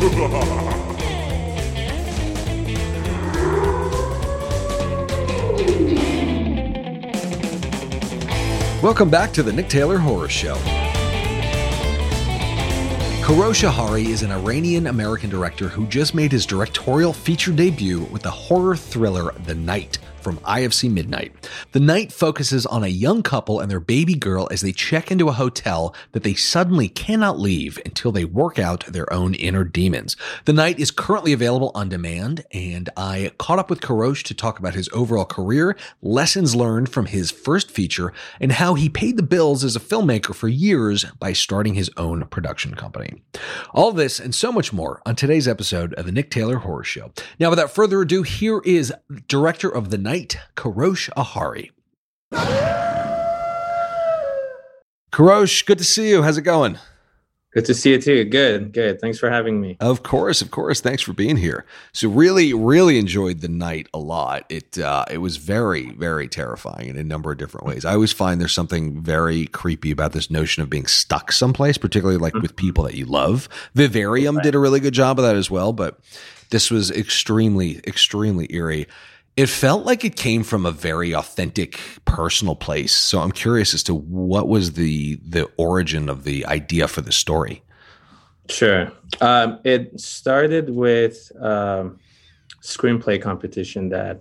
Welcome back to the Nick Taylor Horror Show. Kourosh Ahari is an Iranian American director who just made his directorial feature debut with the horror thriller The Night from IFC Midnight. The night focuses on a young couple and their baby girl as they check into a hotel that they suddenly cannot leave until they work out their own inner demons. The night is currently available on demand, and I caught up with Kourosh to talk about his overall career, lessons learned from his first feature, and how he paid the bills as a filmmaker for years by starting his own production company. All this and so much more on today's episode of the Nick Taylor Horror Show. Now, without further ado, here is director of the night night, Kourosh Ahari. Kourosh, good to see you. How's it going? Good to see you too. Good, good. Thanks for having me. Of course, of course. Thanks for being here. So, really, really enjoyed the night a lot. It uh, it was very, very terrifying in a number of different ways. I always find there's something very creepy about this notion of being stuck someplace, particularly like mm-hmm. with people that you love. Vivarium right. did a really good job of that as well, but this was extremely, extremely eerie it felt like it came from a very authentic personal place. So i'm curious as to what was the the origin of the idea for the story. Sure. Um, it started with um, screenplay competition that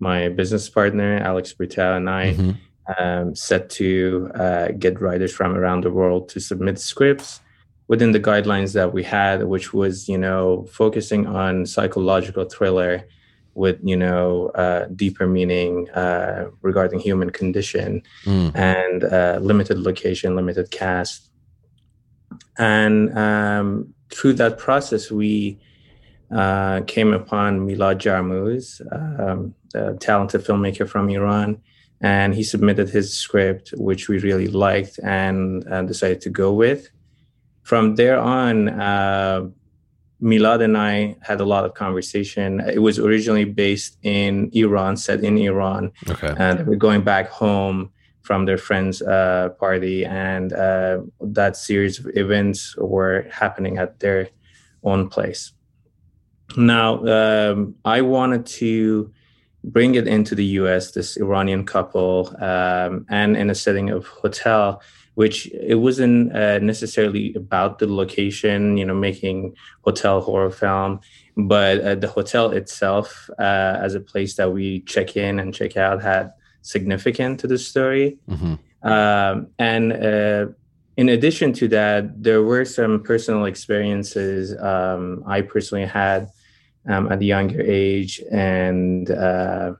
my business partner alex Bertel and i mm-hmm. um, set to uh, get writers from around the world to submit scripts within the guidelines that we had which was you know focusing on psychological thriller with you know uh, deeper meaning uh, regarding human condition mm. and uh, limited location limited cast and um, through that process we uh, came upon Milad Jarmooz um, a talented filmmaker from iran and he submitted his script which we really liked and uh, decided to go with from there on uh, Milad and I had a lot of conversation. It was originally based in Iran, set in Iran, okay. and we're going back home from their friend's uh, party, and uh, that series of events were happening at their own place. Now, um, I wanted to bring it into the U.S. This Iranian couple, um, and in a setting of hotel which it wasn't uh, necessarily about the location, you know, making hotel horror film, but uh, the hotel itself uh, as a place that we check in and check out had significant to the story. Mm-hmm. Um, and uh, in addition to that, there were some personal experiences um, I personally had um, at a younger age, and uh,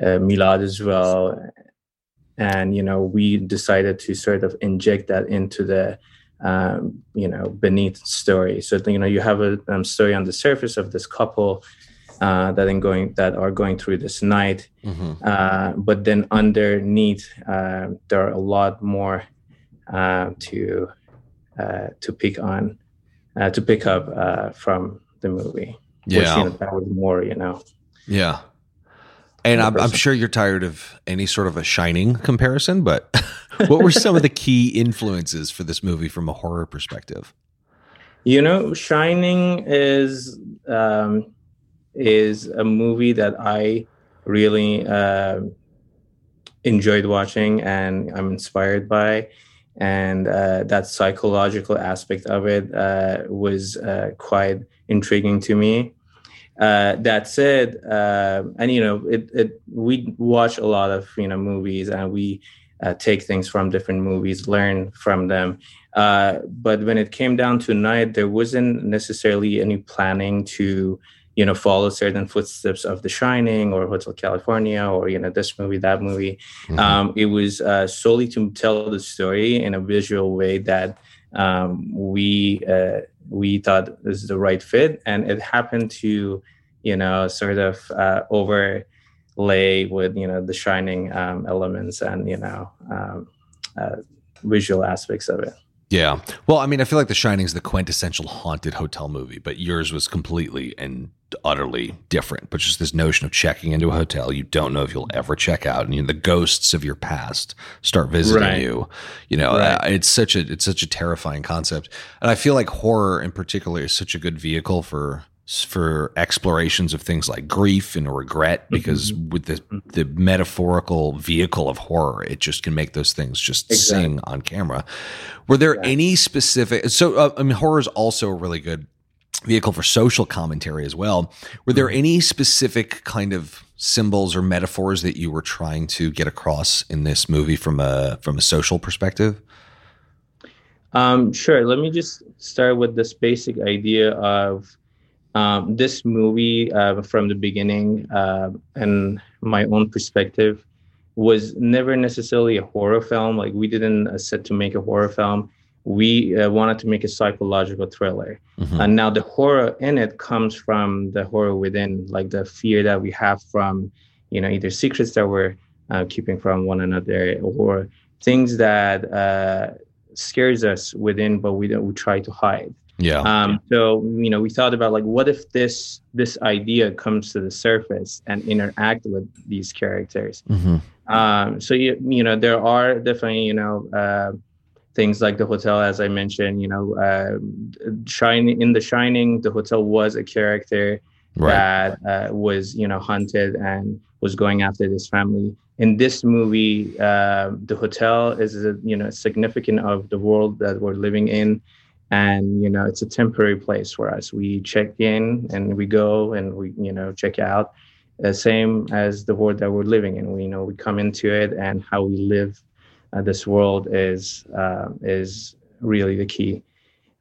uh, Milad as well, and you know we decided to sort of inject that into the um, you know beneath story. So you know you have a um, story on the surface of this couple uh, that in going that are going through this night. Mm-hmm. uh, but then underneath uh, there are a lot more uh, to uh, to pick on uh, to pick up from the movie. Yeah. Which, you know, that was more you know. Yeah and I'm, I'm, sure you're tired of any sort of a shining comparison, but what were some of the key influences for this movie from a horror perspective? You know, Shining is um, is a movie that I really uh, enjoyed watching, and I'm inspired by. And uh, that psychological aspect of it uh, was uh, quite intriguing to me. Uh, that said, uh, and you know, it, it we watch a lot of you know movies and we uh, take things from different movies, learn from them. Uh, but when it came down to night, there wasn't necessarily any planning to you know follow certain footsteps of The Shining or Hotel California or you know this movie, that movie. Mm-hmm. Um, it was uh, solely to tell the story in a visual way that um, we uh, we thought this is the right fit, and it happened to, you know, sort of uh, overlay with you know the shining um, elements and you know um, uh, visual aspects of it. Yeah. Well, I mean, I feel like The Shining is the quintessential haunted hotel movie, but yours was completely and utterly different. But just this notion of checking into a hotel, you don't know if you'll ever check out, and you know, the ghosts of your past start visiting right. you. You know, right. uh, it's such a it's such a terrifying concept, and I feel like horror in particular is such a good vehicle for for explorations of things like grief and regret mm-hmm. because mm-hmm. with the the metaphorical vehicle of horror it just can make those things just exactly. sing on camera were there yeah. any specific so uh, i mean horror is also a really good vehicle for social commentary as well were there mm-hmm. any specific kind of symbols or metaphors that you were trying to get across in this movie from a from a social perspective um, sure let me just start with this basic idea of um, this movie, uh, from the beginning, uh, and my own perspective, was never necessarily a horror film. Like we didn't uh, set to make a horror film. We uh, wanted to make a psychological thriller. Mm-hmm. And now the horror in it comes from the horror within, like the fear that we have from, you know, either secrets that we're uh, keeping from one another or things that uh, scares us within, but we don't we try to hide. Yeah. Um, so you know, we thought about like, what if this this idea comes to the surface and interact with these characters? Mm-hmm. Um, so you you know, there are definitely you know uh, things like the hotel, as I mentioned. You know, uh, shining in the Shining, the hotel was a character right. that uh, was you know hunted and was going after this family. In this movie, uh, the hotel is a, you know significant of the world that we're living in and you know it's a temporary place for us. We check in and we go and we you know check out. The uh, same as the world that we're living in. We you know we come into it and how we live uh, this world is uh, is really the key.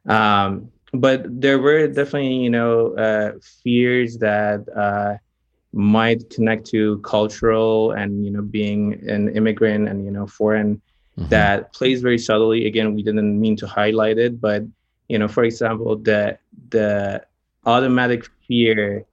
Um, but there were definitely you know uh, fears that uh, might connect to cultural and you know being an immigrant and you know foreign mm-hmm. that plays very subtly. Again, we didn't mean to highlight it, but you know, for example, the the automatic fear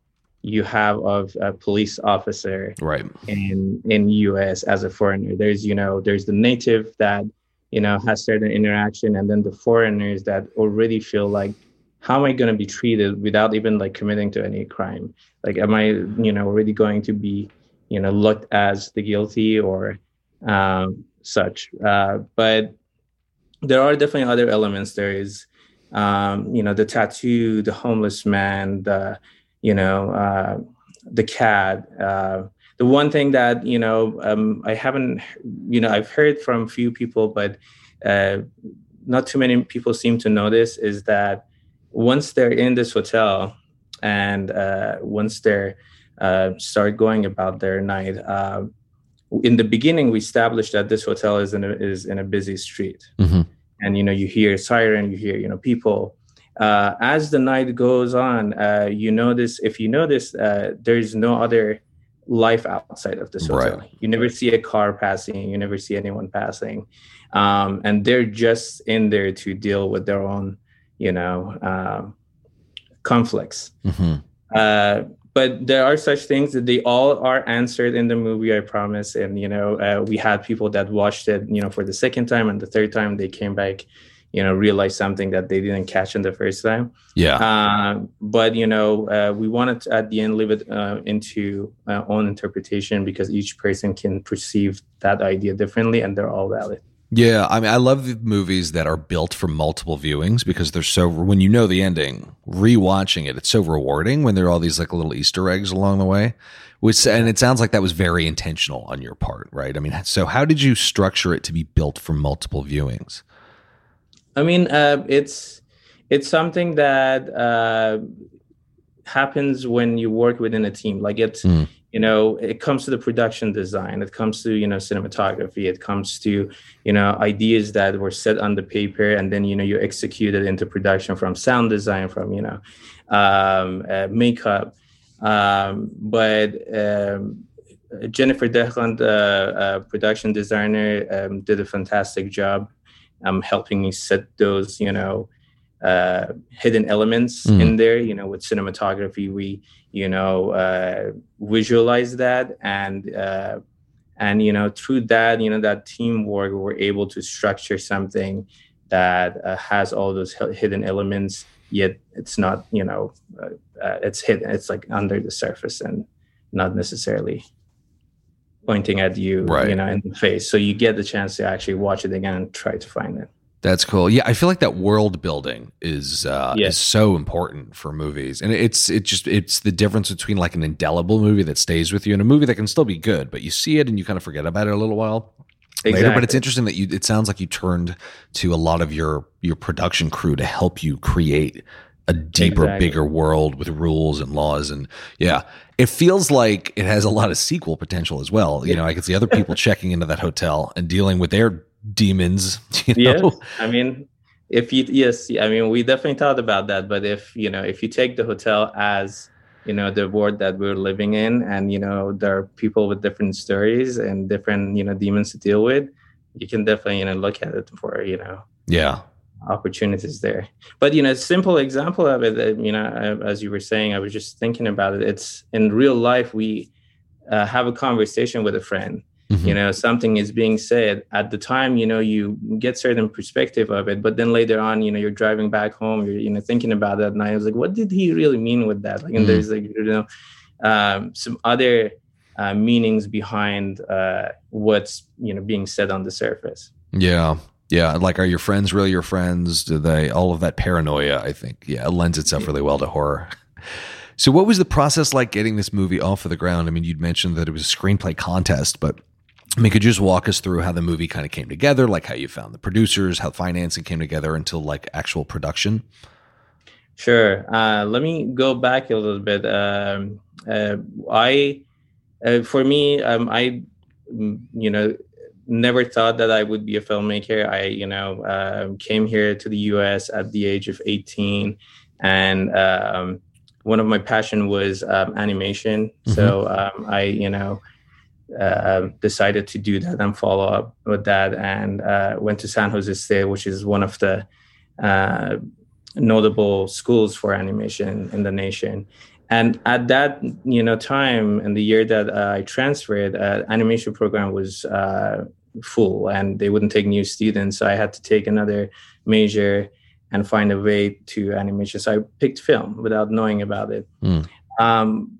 you have of a police officer right in in US as a foreigner. There's you know there's the native that you know has certain interaction, and then the foreigners that already feel like how am I going to be treated without even like committing to any crime? Like, am I you know already going to be you know looked as the guilty or um, such. Uh, but there are definitely other elements. There is, um, you know, the tattoo, the homeless man, the, you know, uh, the cat. Uh, the one thing that you know um, I haven't, you know, I've heard from few people, but uh, not too many people seem to notice is that once they're in this hotel and uh, once they're uh, start going about their night, in the beginning we established that this hotel is in a, is in a busy street mm-hmm. and you know you hear siren you hear you know people uh, as the night goes on uh, you notice if you notice uh, there's no other life outside of this hotel right. you never see a car passing you never see anyone passing um, and they're just in there to deal with their own you know um, conflicts mm-hmm. Uh, but there are such things that they all are answered in the movie i promise. And you know uh, we had people that watched it you know for the second time and the third time they came back you know realized something that they didn't catch in the first time. Yeah. Uh, but you know uh, we wanted to at the end leave it uh, into our own interpretation because each person can perceive that idea differently and they're all valid yeah, I mean, I love the movies that are built for multiple viewings because they're so. When you know the ending, rewatching it, it's so rewarding when there are all these like little Easter eggs along the way. Which and it sounds like that was very intentional on your part, right? I mean, so how did you structure it to be built for multiple viewings? I mean, uh, it's it's something that uh, happens when you work within a team. Like it's. Mm you know it comes to the production design it comes to you know cinematography it comes to you know ideas that were set on the paper and then you know you execute it into production from sound design from you know um, uh, makeup. Um, but um, jennifer Dehland, uh, uh, production designer um, did a fantastic job um, helping me set those you know uh, hidden elements mm. in there. You know, with cinematography, we you know uh, visualize that, and uh, and you know through that, you know that teamwork, we're able to structure something that uh, has all those hidden elements yet it's not you know uh, uh, it's hidden it's like under the surface and not necessarily pointing at you right. you know in the face so you get the chance to actually watch it again and try to find it that's cool. Yeah, I feel like that world building is uh, yes. is so important for movies, and it's it just it's the difference between like an indelible movie that stays with you and a movie that can still be good, but you see it and you kind of forget about it a little while exactly. later. But it's interesting that you. It sounds like you turned to a lot of your your production crew to help you create a deeper, exactly. bigger world with rules and laws, and yeah, it feels like it has a lot of sequel potential as well. You know, I can see other people checking into that hotel and dealing with their demons. You know? Yes, I mean, if you yes, I mean, we definitely thought about that. But if you know, if you take the hotel as you know the world that we're living in, and you know there are people with different stories and different you know demons to deal with, you can definitely you know look at it for you know yeah opportunities there. But you know, a simple example of it, you know, as you were saying, I was just thinking about it. It's in real life we uh, have a conversation with a friend mm-hmm. you know something is being said at the time you know you get certain perspective of it but then later on you know you're driving back home you're you know thinking about that and i was like what did he really mean with that? Like and mm-hmm. there's like you know um, some other uh, meanings behind uh, what's you know being said on the surface. Yeah. Yeah. Like are your friends really your friends? Do they all of that paranoia i think yeah it lends itself really well to horror. So what was the process like getting this movie off of the ground? I mean you'd mentioned that it was a screenplay contest but I mean, could you just walk us through how the movie kind of came together, like how you found the producers, how financing came together until like actual production? Sure. Uh, let me go back a little bit. Um, uh, I, uh, for me, um, I, mm, you know, never thought that I would be a filmmaker. I, you know, um, came here to the U.S. at the age of 18, and um, one of my passion was um, animation. Mm-hmm. So um, I, you know uh, decided to do that and follow up with that and uh, went to San Jose State, which is one of the uh, notable schools for animation in the nation. And at that you know time in the year that uh, I transferred, uh, animation program was uh, full and they wouldn't take new students. So I had to take another major and find a way to animation. So I picked film without knowing about it. Mm. Um,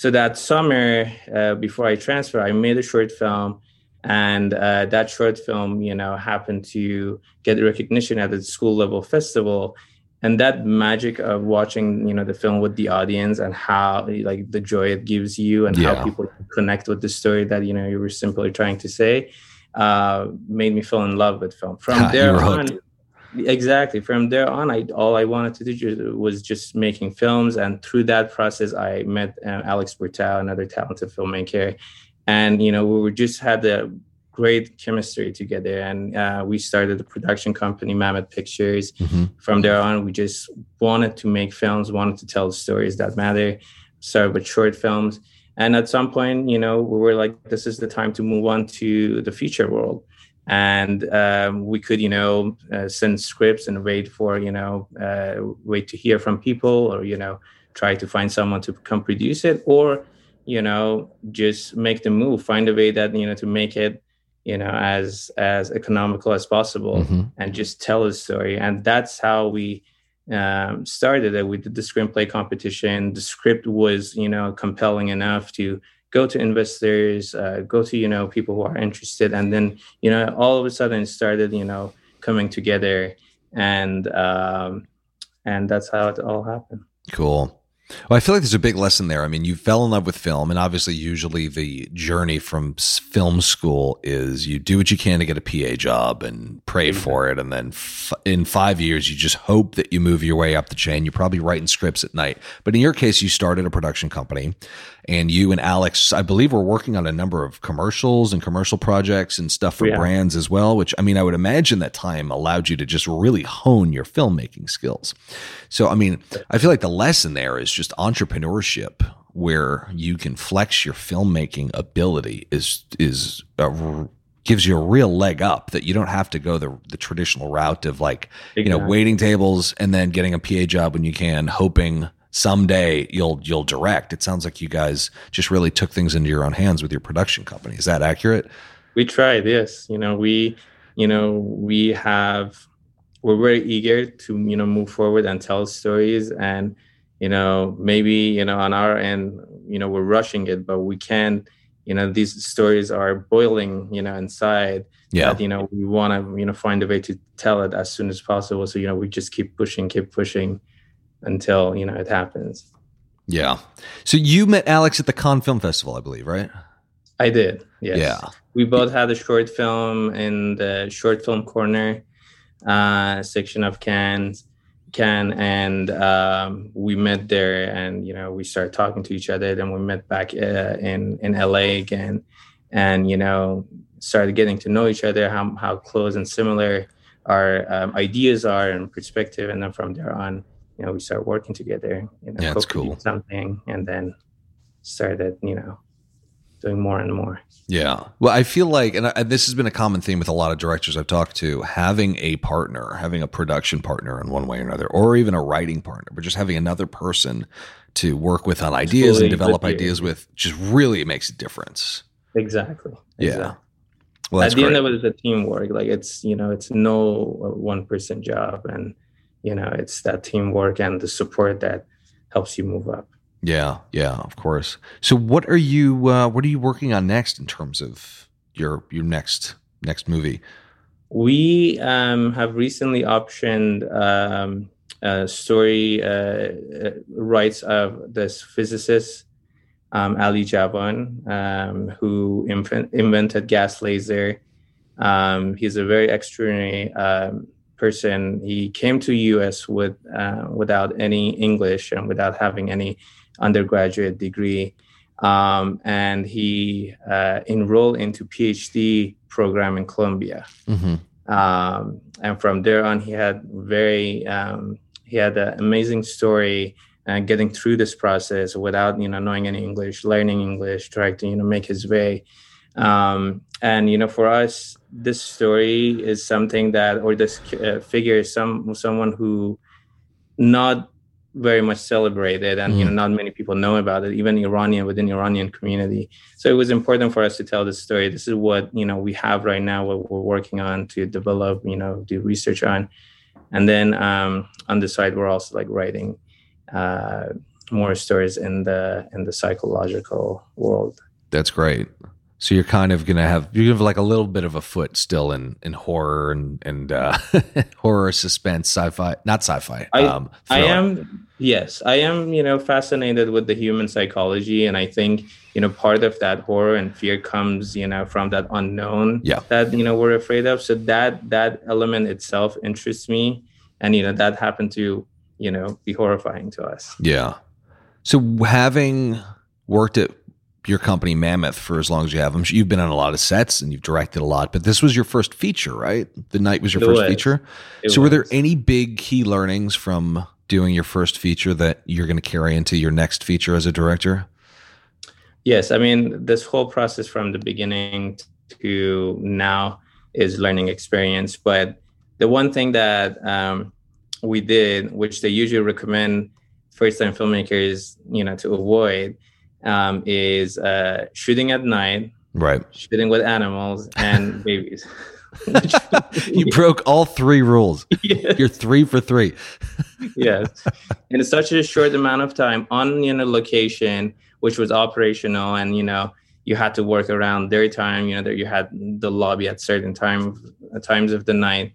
so that summer uh, before I transferred, I made a short film, and uh, that short film, you know, happened to get recognition at the school level festival. And that magic of watching, you know, the film with the audience and how, like, the joy it gives you and yeah. how people connect with the story that you know you were simply trying to say, uh, made me fall in love with film. From there on, exactly. From there on i all i wanted to do was just making films and through that process i met uh, alex bertal another talented filmmaker. And you know we were just had a great chemistry together and uh, we started the production company mammoth pictures. Mm-hmm. from there on we just wanted to make films wanted to tell stories that matter started with short films. And at some point you know we were like this is the time to move on to the feature world and um, we could you know uh, send scripts and wait for you know uh, wait to hear from people or you know try to find someone to come produce it or you know just make the move find a way that you know to make it you know as as economical as possible mm-hmm. and just tell a story. And that's how we um, started it. We did the screenplay competition. The script was you know compelling enough to go to investors, uh, go to you know people who are interested, and then you know all of a sudden it started you know coming together, and um, and that's how it all happened. Cool. Well, I feel like there's a big lesson there. I mean, you fell in love with film, and obviously, usually the journey from film school is you do what you can to get a PA job and pray mm-hmm. for it, and then f- in five years, you just hope that you move your way up the chain. You're probably writing scripts at night, but in your case, you started a production company, and you and Alex, I believe, were working on a number of commercials and commercial projects and stuff for yeah. brands as well. Which I mean, I would imagine that time allowed you to just really hone your filmmaking skills. So, I mean, I feel like the lesson there is just entrepreneurship where you can flex your filmmaking ability is is a, gives you a real leg up that you don't have to go the the traditional route of like exactly. you know waiting tables and then getting a PA job when you can hoping someday you'll you'll direct. It sounds like you guys just really took things into your own hands with your production company. Is that accurate? We tried yes. You know we you know we have we're very eager to you know move forward and tell stories and you know maybe you know on our end you know we're rushing it but we can't you know these stories are boiling you know inside yeah. that, you know we want to you know find a way to tell it as soon as possible. So you know we just keep pushing keep pushing until you know it happens. Yeah. So you met alex at the Cannes film festival i believe right? I did yes. yeah. We both had a short film in the short film corner uh, section of Cannes Cannes and um, we met there and you know we started talking to each other. Then we met back uh, in in la again and you know started getting to know each other how, how close and similar our um, ideas are and perspective. And then from there on you know we started working together you know yeah, that's cool. something and then started you know doing more and more. Yeah. Well, I feel like, and, I, this has been a common theme with a lot of directors I've talked to, having a partner, having a production partner in one way or another, or even a writing partner, but just having another person to work with on ideas and develop ideas with just really makes a difference. Exactly. Yeah. Exactly. Well, at the great. end of it, it's a teamwork. Like it's, you know, it's no one person job and, you know, it's that teamwork and the support that helps you move up. Yeah, yeah, of course. So, what are you uh, what are you working on next in terms of your your next next movie? We um, have recently optioned um, a story uh, uh rights of this physicist um, Ali Javan, um, who invent, invented gas laser. Um, he's a very extraordinary um, person. He came to U.S. with uh, without any English and without having any undergraduate degree. Um, and he uh, enrolled into PhD program in Columbia. Mm-hmm. Um, and from there on, he had very um, he had an amazing story and uh, getting through this process without you know knowing any English, learning English, trying to you know make his way. Um, and you know, for us, this story is something that, or this uh, figure is some someone who not very much celebrated and mm. you know mm. not many people know about it even iranian within iranian community so it was important for us to tell this story this is what you know we have right now what we're working on to develop you know do research on and then um, on the side we're also like writing uh, more stories in the in the psychological world that's great so you're kind of gonna have you have like a little bit of a foot still in in horror and and uh, horror, suspense, sci-fi, not sci-fi. I, um, I am yes, I am. You know, fascinated with the human psychology, and I think you know part of that horror and fear comes you know from that unknown yeah. that you know we're afraid of. So that that element itself interests me, and you know that happened to you know be horrifying to us. Yeah. So having worked at your company Mammoth for as long as you have them. You've been on a lot of sets and you've directed a lot, but this was your first feature, right? The night was your it first was. feature. It so, was. were there any big key learnings from doing your first feature that you're going to carry into your next feature as a director? Yes, I mean this whole process from the beginning to now is learning experience. But the one thing that um, we did, which they usually recommend first-time filmmakers, you know, to avoid um, is uh, shooting at night, right? Shooting with animals and babies. you broke all three rules. Yes. You're three for three. yes, in such a short amount of time on you know location, which was operational, and you know you had to work around their time. You know that you had the lobby at certain time times of the night,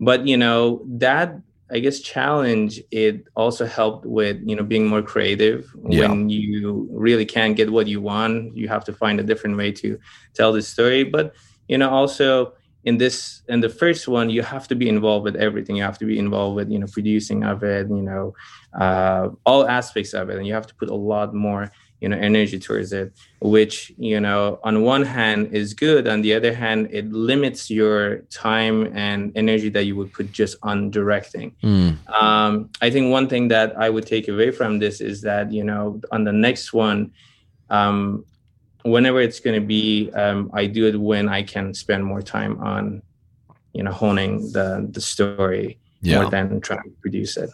but you know that I guess challenge it also helped with you know being more creative yeah. when you really can't get what you want you have to find a different way to tell the story but you know also in this in the first one you have to be involved with everything. You have to be involved with you know producing of it you know uh, all aspects of it. And you have to put a lot more you know energy towards it which you know on one hand is good. On the other hand it limits your time and energy that you would put just on directing. Mm. um, i think one thing that i would take away from this is that you know on the next one um, whenever it's going to be um, i do it when i can spend more time on you know honing the the story yeah. more than trying to produce it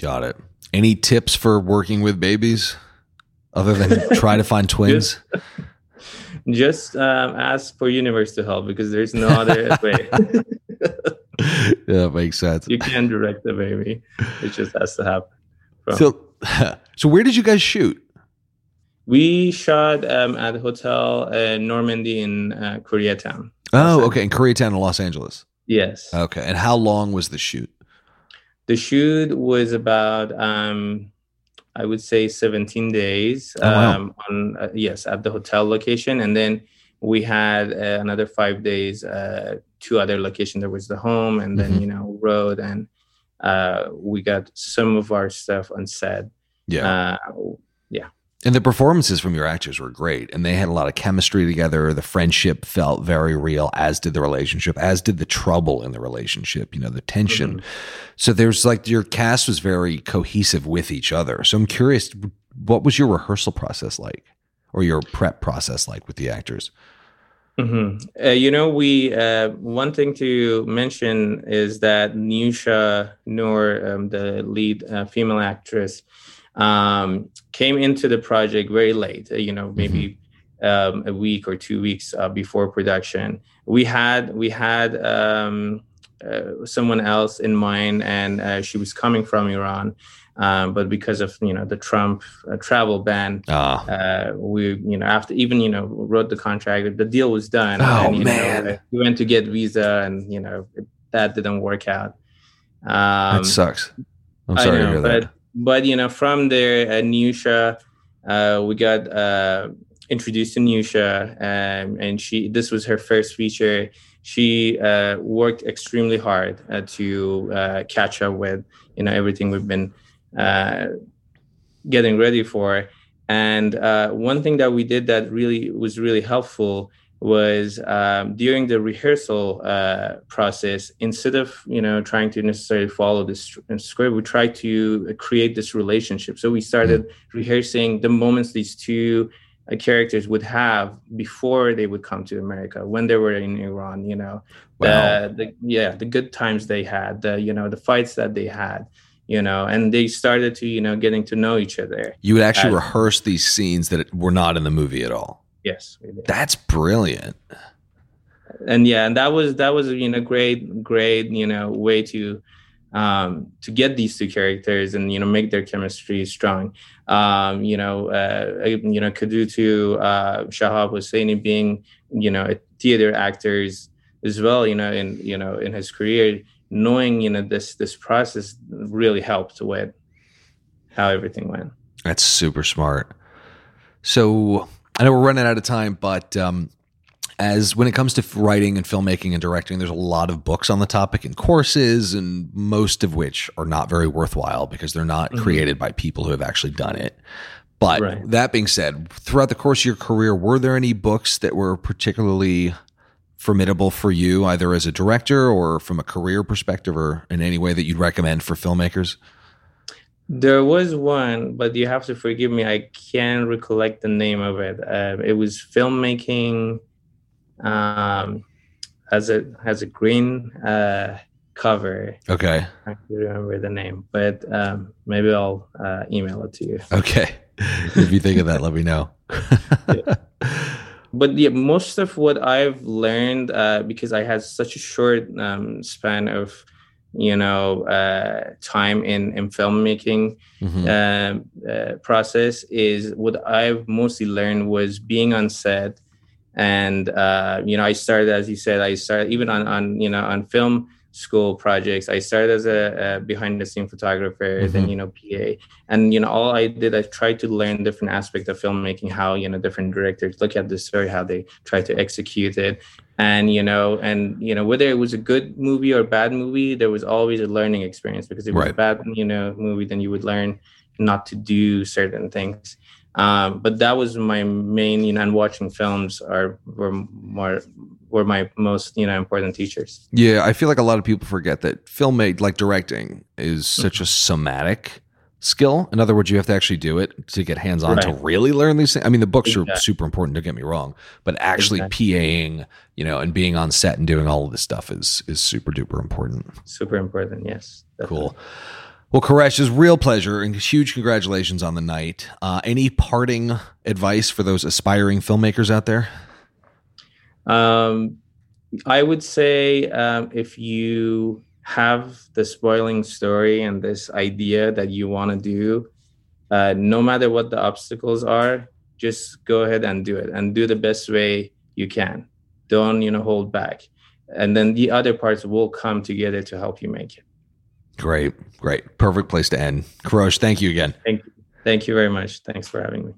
got it any tips for working with babies other than try to find twins? Just, just um, ask for universe to help because there's no other way. yeah, makes sense. You can direct the baby; it just has to happen. Bro. So, so where did you guys shoot? We shot um, at a hotel uh, Normandie in uh, Koreatown. Oh, okay, in Koreatown in Los Angeles. Yes. Okay, and how long was the shoot? The shoot was about, um, I would say, seventeen days. Oh, wow. um, on uh, yes, at the hotel location, and then we had uh, another five days, uh, two other locations. There was the home, and then Mhm. you know road, and uh, we got some of our stuff on set. Yeah. And the performances from your actors were great, and they had a lot of chemistry together. The friendship felt very real, as did the relationship, as did the trouble in the relationship. You know, the tension. So there's like your cast was very cohesive with each other. So I'm curious, what was your rehearsal process like, or your prep process like with the actors? hmm Uh, you know, we uh, one thing to mention is that Niousha Noor, um, the lead uh, female actress, um, came into the project very late. uh, You know, maybe um, a week or two weeks uh, before production. We had we had um, uh, someone else in mind, and uh, she was coming from Iran. Um, but because of you know the Trump uh, travel ban, Ah, uh, we you know after even you know wrote the contract the deal was done Oh, and, you man. know, we went to get visa and you know it, that didn't work out um that sucks. I'm sorry know, to hear that. But you know from there uh, Niousha uh we got uh introduced to Niousha um, and she this was her first feature. She uh worked extremely hard uh, to uh, catch up with you know everything we've been uh getting ready for. And uh, one thing that we did that really was really helpful was um, during the rehearsal uh, process instead of you know trying to necessarily follow this script we tried to create this relationship so we started rehearsing the moments these two uh, characters would have before they would come to america when they were in iran you know Wow. the, the yeah the good times they had the you know the fights that they had you know and they started to you know getting to know each other You would actually uh, rehearse these scenes that were not in the movie at all. Yes we did. That's brilliant. and yeah and that was that was you know great great you know way to um to get these two characters and you know make their chemistry strong um you know uh you know Kadutu uh Shahab Hosseini being you know theater actors as well you know in you know in his career knowing you know this this process really helped with how everything went That's super smart. So I know we're running out of time, but um, as when it comes to writing and filmmaking and directing, there's a lot of books on the topic and courses, and most of which are not very worthwhile because they're not Mhm. created by people who have actually done it. But Right. that being said, throughout the course of your career, were there any books that were particularly formidable for you, either as a director or from a career perspective, or in any way that you'd recommend for filmmakers? There was one, but you have to forgive me. I can't recollect the name of it. Uh, it was filmmaking, um, has a has a green uh, cover. Okay. I can't remember the name, but um, maybe I'll uh, email it to you. Okay. if you think of that, let me know. But yeah, most of what I've learned, uh, because I had such a short um, span of, you know, uh, time in in filmmaking, Mhm. um, uh, process is what I've mostly learned was being on set, and uh, you know I started as you said I started even on on you know on film school projects I started as a, a behind the scene photographer then Mhm. you know PA and you know all I did I tried to learn different aspects of filmmaking how you know different directors look at the story how they try to execute it and you know and you know whether it was a good movie or a bad movie there was always a learning experience because if it was a bad you know movie then you would learn not to do certain things. Um, but that was my main you know and watching films are were more were my most you know important teachers. Yeah, I feel like a lot of people forget that filmmate like directing is such Mm-hmm. a somatic skill. In other words, you have to actually do it to get hands on to really learn these things. I mean, the books are super important, don't get me wrong, but actually Exactly. PAing, you know, and being on set and doing all of this stuff is is super duper important. super important yes definitely. Cool. Well, Kourosh, it's real pleasure and huge congratulations on the night. Uh, any parting advice for those aspiring filmmakers out there? um I would say um, if you have the spoiling story and this idea that you want to do, uh, no matter what the obstacles are, just go ahead and do it and do the best way you can. Don't you know hold back, and then the other parts will come together to help you make it. Great, great, perfect place to end. Kourosh, thank you again. Thank you, thank you very much. Thanks for having me.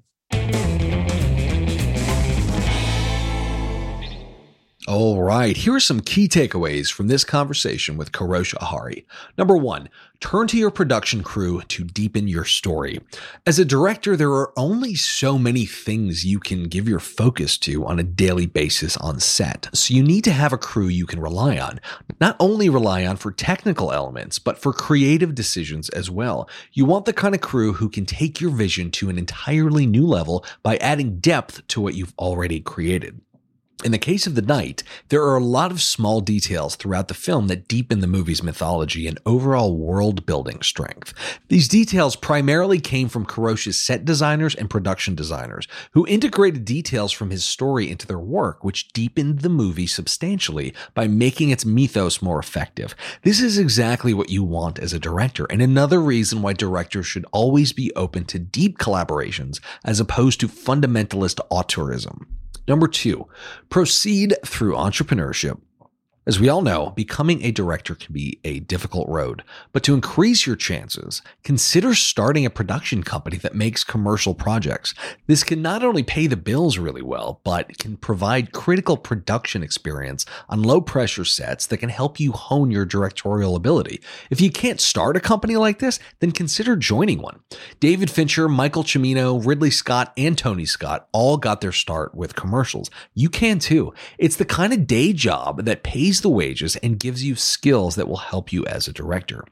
All right, here are some key takeaways from this conversation with Kourosh Ahari. Number one, turn to your production crew to deepen your story. As a director, there are only so many things you can give your focus to on a daily basis on set, so you need to have a crew you can rely on. Not only rely on for technical elements, but for creative decisions as well. You want the kind of crew who can take your vision to an entirely new level by adding depth to what you've already created. In the case of The Night, there are a lot of small details throughout the film that deepen the movie's mythology and overall world building strength. These details primarily came from Kourosh's set designers and production designers, who integrated details from his story into their work, which deepened the movie substantially by making its mythos more effective. This is exactly what you want as a director, and another reason why directors should always be open to deep collaborations as opposed to fundamentalist auteurism. Number two, proceed through entrepreneurship as we all know, becoming a director can be a difficult road, but to increase your chances, consider starting a production company that makes commercial projects. This can not only pay the bills really well, but can provide critical production experience on low pressure sets that can help you hone your directorial ability. If you can't start a company like this, then consider joining one. David Fincher, Michael Cimino, Ridley Scott, and Tony Scott all got their start with commercials. You can too. It's the kind of day job that pays the wages and gives you skills that will help you as a director.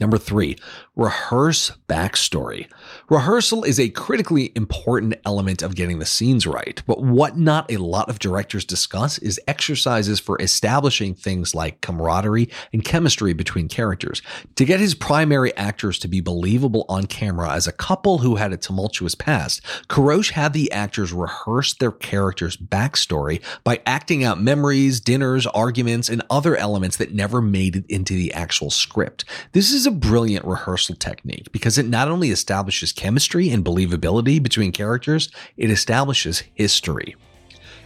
Number three, rehearse backstory. Rehearsal is a critically important element of getting the scenes right, but what not a lot of directors discuss is exercises for establishing things like camaraderie and chemistry between characters. To get his primary actors to be believable on camera as a couple who had a tumultuous past, Kourosh had the actors rehearse their characters' backstory by acting out memories, dinners, arguments, and other elements that never made it into the actual script. This is a brilliant rehearsal technique because it not only establishes chemistry and believability between characters, it establishes history.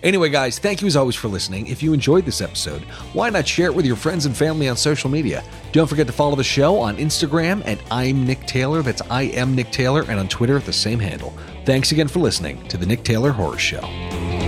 Anyway, guys, thank you as always for listening. If you enjoyed this episode, why not share it with your friends and family on social media? Don't forget to follow the show on Instagram at I'm Nick Taylor. That's I am Nick Taylor, and on Twitter at the same handle. Thanks again for listening to the Nick Taylor Horror Show.